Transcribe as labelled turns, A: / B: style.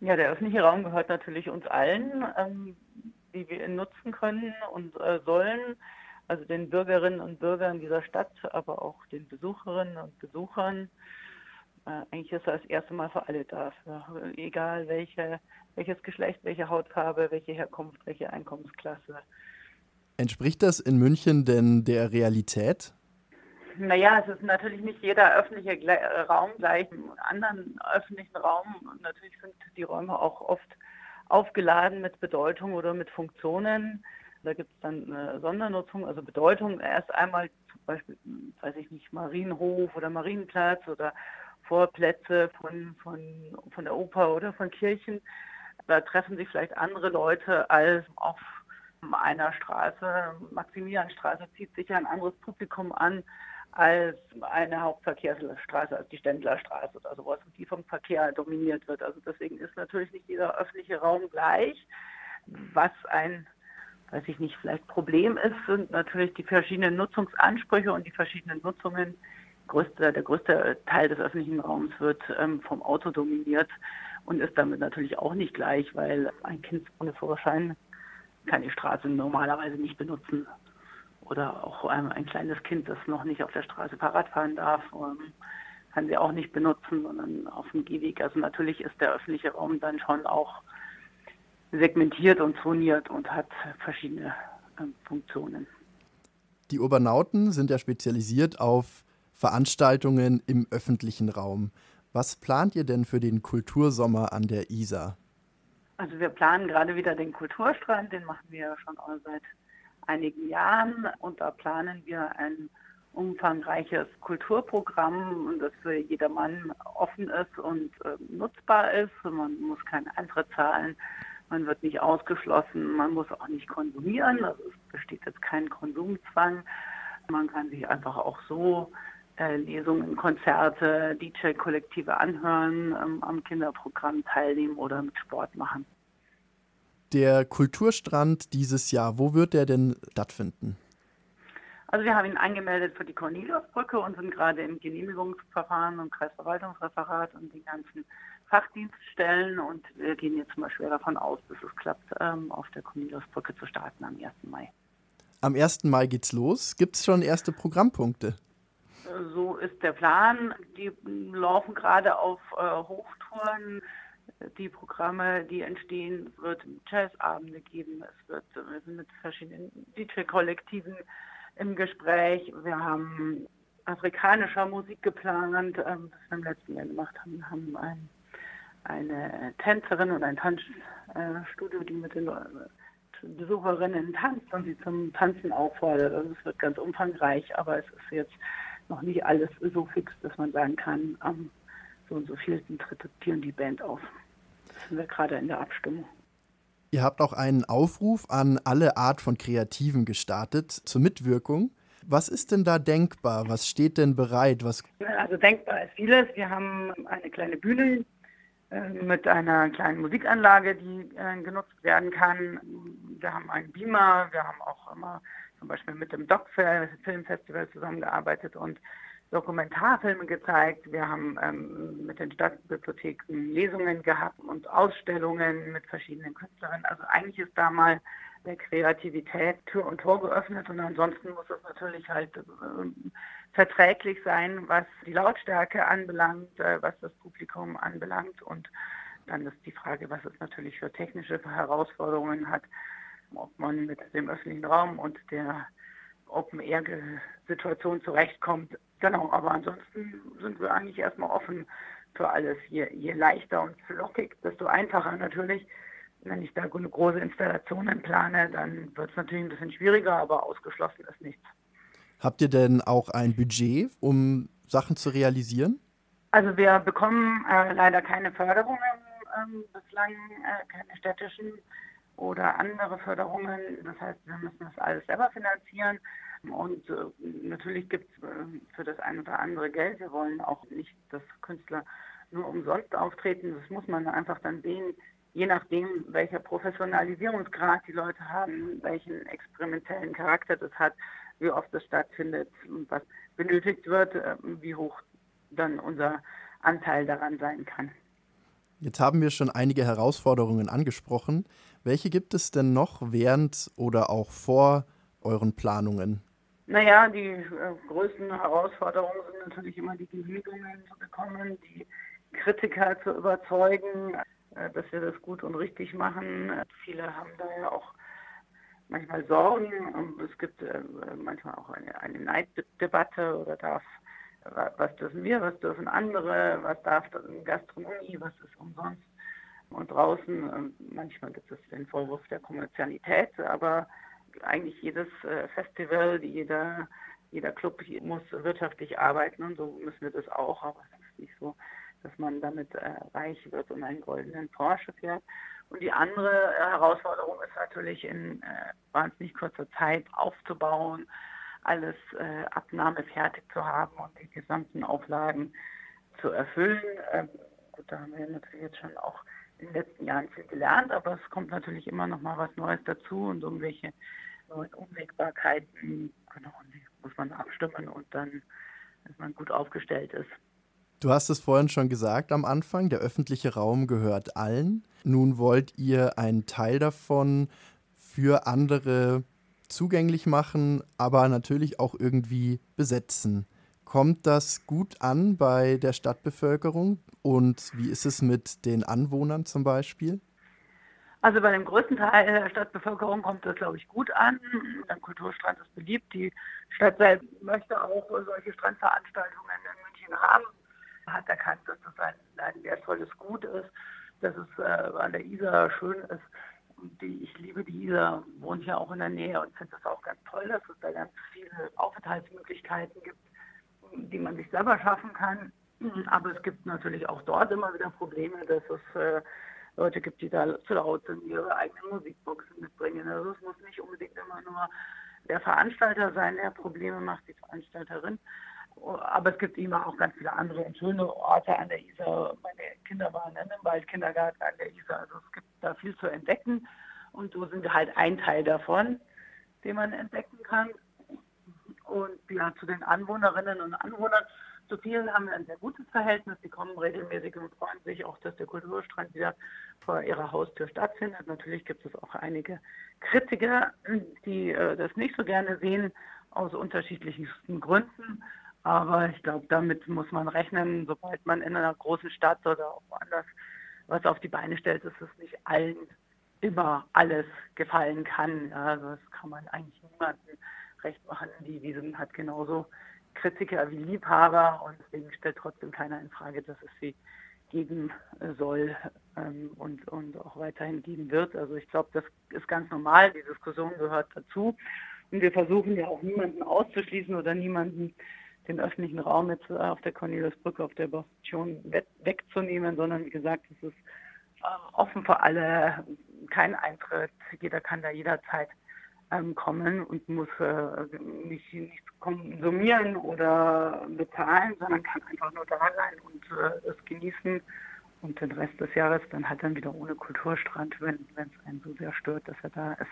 A: Ja, der öffentliche Raum gehört natürlich uns allen, ähm, wie wir ihn nutzen können und äh, sollen. Also den Bürgerinnen und Bürgern dieser Stadt, aber auch den Besucherinnen und Besuchern. Äh, eigentlich ist er das erste Mal für alle da, für, egal welche, welches Geschlecht, welche Hautfarbe, welche Herkunft, welche Einkommensklasse.
B: Entspricht das in München denn der Realität?
A: Naja, es ist natürlich nicht jeder öffentliche Raum gleich einem anderen öffentlichen Raum. Und natürlich sind die Räume auch oft aufgeladen mit Bedeutung oder mit Funktionen. Da gibt es dann eine Sondernutzung, also Bedeutung erst einmal zum Beispiel, weiß ich nicht, Marienhof oder Marienplatz oder Vorplätze von, von, von der Oper oder von Kirchen. Da treffen sich vielleicht andere Leute als auf einer Straße. Maximilianstraße zieht sich ein anderes Publikum an als eine Hauptverkehrsstraße, als die Ständlerstraße oder sowas, die vom Verkehr dominiert wird. Also deswegen ist natürlich nicht jeder öffentliche Raum gleich. Was ein, weiß ich nicht, vielleicht Problem ist, sind natürlich die verschiedenen Nutzungsansprüche und die verschiedenen Nutzungen. Größte, der größte Teil des öffentlichen Raums wird ähm, vom Auto dominiert und ist damit natürlich auch nicht gleich, weil ein Kind ohne Führerschein kann die Straße normalerweise nicht benutzen oder auch ein, ein, kleines Kind, das noch nicht auf der Straße Fahrrad fahren darf, ähm, kann sie auch nicht benutzen, sondern auf dem Gehweg. Also natürlich ist der öffentliche Raum dann schon auch segmentiert und zoniert und hat verschiedene äh, Funktionen.
B: Die Urbanauten sind ja spezialisiert auf Veranstaltungen im öffentlichen Raum. Was plant ihr denn für den Kultursommer an der Isar?
A: Also wir planen gerade wieder den Kulturstrand, den machen wir schon seit einigen Jahren und da planen wir ein umfangreiches Kulturprogramm, das für jedermann offen ist und äh, nutzbar ist. Man muss keinen Eintritt zahlen, man wird nicht ausgeschlossen, man muss auch nicht konsumieren, also es besteht jetzt kein Konsumzwang. Man kann sich einfach auch so äh, Lesungen, Konzerte, DJ-Kollektive anhören, ähm, am Kinderprogramm teilnehmen oder mit Sport machen
B: der Kulturstrand dieses Jahr, wo wird der denn stattfinden?
A: Also wir haben ihn angemeldet für die Corneliusbrücke und sind gerade im Genehmigungsverfahren und Kreisverwaltungsreferat und den ganzen Fachdienststellen und wir gehen jetzt mal schwer davon aus, dass es klappt, ähm, auf der Corneliusbrücke zu starten am 1. Mai.
B: Am 1. Mai geht's los. Gibt es schon erste Programmpunkte?
A: So ist der Plan. Die laufen gerade auf äh, Hochtouren die Programme, die entstehen. Es wird Jazzabende geben, es wird wir sind mit verschiedenen DJ-Kollektiven im Gespräch. Wir haben afrikanischer Musik geplant, ähm, was wir im letzten Jahr gemacht haben. Wir haben ein, eine Tänzerin und ein Tanzstudio, die mit den Besucherinnen tanzt und sie zum Tanzen auffordert. Also es wird ganz umfangreich, aber es ist jetzt noch nicht alles so fix, dass man sagen kann, am so und so vielten tritt die Band auf sind wir gerade in der Abstimmung.
B: Ihr habt auch einen Aufruf an alle Art von Kreativen gestartet zur Mitwirkung. Was ist denn da denkbar? Was steht denn bereit? Was
A: also denkbar ist vieles. Wir haben eine kleine Bühne äh, mit einer kleinen Musikanlage, die äh, genutzt werden kann. Wir haben einen Beamer. Wir haben auch immer zum Beispiel mit dem Doc Filmfestival zusammengearbeitet und Dokumentarfilme gezeigt. Wir haben ähm, mit den Stadtbibliotheken Lesungen gehabt und Ausstellungen mit verschiedenen Künstlerinnen. Also eigentlich ist da mal der Kreativität Tür und Tor geöffnet und ansonsten muss es natürlich halt äh, verträglich sein, was die Lautstärke anbelangt, äh, was das Publikum anbelangt und dann ist die Frage, was es natürlich für technische Herausforderungen hat, ob man mit dem öffentlichen Raum und der Open-Air-Situation zurechtkommt. Genau, aber ansonsten sind wir eigentlich erstmal offen für alles. Je, je leichter und flockig, desto einfacher natürlich. Wenn ich da eine große Installationen plane, dann wird es natürlich ein bisschen schwieriger, aber ausgeschlossen ist nichts.
B: Habt ihr denn auch ein Budget, um Sachen zu realisieren?
A: Also wir bekommen äh, leider keine Förderungen ähm, bislang, äh, keine städtischen oder andere Förderungen. Das heißt, wir müssen das alles selber finanzieren. Und äh, natürlich gibt es äh, für das ein oder andere Geld. Wir wollen auch nicht, dass Künstler nur umsonst auftreten. Das muss man einfach dann sehen, je nachdem, welcher Professionalisierungsgrad die Leute haben, welchen experimentellen Charakter das hat, wie oft das stattfindet und was benötigt wird, äh, wie hoch dann unser Anteil daran sein kann.
B: Jetzt haben wir schon einige Herausforderungen angesprochen. Welche gibt es denn noch während oder auch vor euren Planungen?
A: Naja, die äh, größten Herausforderungen sind natürlich immer die Genehmigungen zu bekommen, die Kritiker zu überzeugen, äh, dass wir das gut und richtig machen. Viele haben da ja auch manchmal Sorgen. Es gibt äh, manchmal auch eine, eine Neiddebatte oder darf, was dürfen wir, was dürfen andere, was darf Gastronomie, was ist umsonst. Und draußen, manchmal gibt es den Vorwurf der Kommerzialität, aber eigentlich jedes äh, Festival, jeder, jeder Club muss wirtschaftlich arbeiten und so müssen wir das auch, aber es ist nicht so, dass man damit äh, reich wird und einen goldenen Porsche fährt. Und die andere äh, Herausforderung ist natürlich in wahnsinnig kurzer Zeit aufzubauen, alles äh, abnahmefertig zu haben und die gesamten Auflagen zu erfüllen. Ähm, gut, da haben wir natürlich jetzt schon auch in den letzten Jahren viel gelernt, aber es kommt natürlich immer noch mal was Neues dazu und irgendwelche Unwägbarkeiten, genau, muss man abstimmen und dann, dass man gut aufgestellt ist.
B: Du hast es vorhin schon gesagt am Anfang, der öffentliche Raum gehört allen. Nun wollt ihr einen Teil davon für andere zugänglich machen, aber natürlich auch irgendwie besetzen. Kommt das gut an bei der Stadtbevölkerung und wie ist es mit den Anwohnern zum Beispiel?
A: Also bei dem größten Teil der Stadtbevölkerung kommt das, glaube ich, gut an. Der Kulturstrand ist beliebt. Die Stadt selbst möchte auch solche Strandveranstaltungen in München haben. Hat erkannt, dass das ein, ein wertvolles Gut ist, dass es äh, an der Isar schön ist. Die, ich liebe die Isar, wohne hier auch in der Nähe und finde es auch ganz toll, dass es da ganz viele Aufenthaltsmöglichkeiten gibt, die man sich selber schaffen kann. Aber es gibt natürlich auch dort immer wieder Probleme, dass es äh, Leute gibt, die da zu laut sind, ihre eigenen Musikboxen mitbringen. Also es muss nicht unbedingt immer nur der Veranstalter sein, der Probleme macht, die Veranstalterin. Aber es gibt immer auch ganz viele andere schöne Orte an der Isar. Meine Kinder waren in einem Waldkindergarten an der Isar. Also es gibt da viel zu entdecken. Und so sind wir halt ein Teil davon, den man entdecken kann. Und ja, zu den Anwohnerinnen und Anwohnern zu vielen haben wir ein sehr gutes Verhältnis. Die kommen regelmäßig und freuen sich auch, dass der Kulturstrand wieder vor ihrer Haustür stattfindet. Natürlich gibt es auch einige Kritiker, die äh, das nicht so gerne sehen, aus unterschiedlichsten Gründen. Aber ich glaube, damit muss man rechnen, sobald man in einer großen Stadt oder auch woanders was auf die Beine stellt, dass es nicht allen immer alles gefallen kann. Also das kann man eigentlich niemandem recht machen. Die Wiesen hat genauso Kritiker wie Liebhaber und deswegen stellt trotzdem keiner in Frage, dass es sie geben soll ähm, und, und auch weiterhin geben wird. Also ich glaube, das ist ganz normal, die Diskussion gehört dazu. Und wir versuchen ja auch niemanden auszuschließen oder niemanden den öffentlichen Raum jetzt auf der Corneliusbrücke, auf der Bastion wegzunehmen, sondern wie gesagt, es ist äh, offen für alle, kein Eintritt, jeder kann da jederzeit ähm, kommen und muss äh, nicht, nicht konsumieren oder bezahlen, sondern kann einfach nur da sein und äh, es genießen und den Rest des Jahres dann halt dann wieder ohne Kulturstrand, wenn es einen so sehr stört, dass er da ist.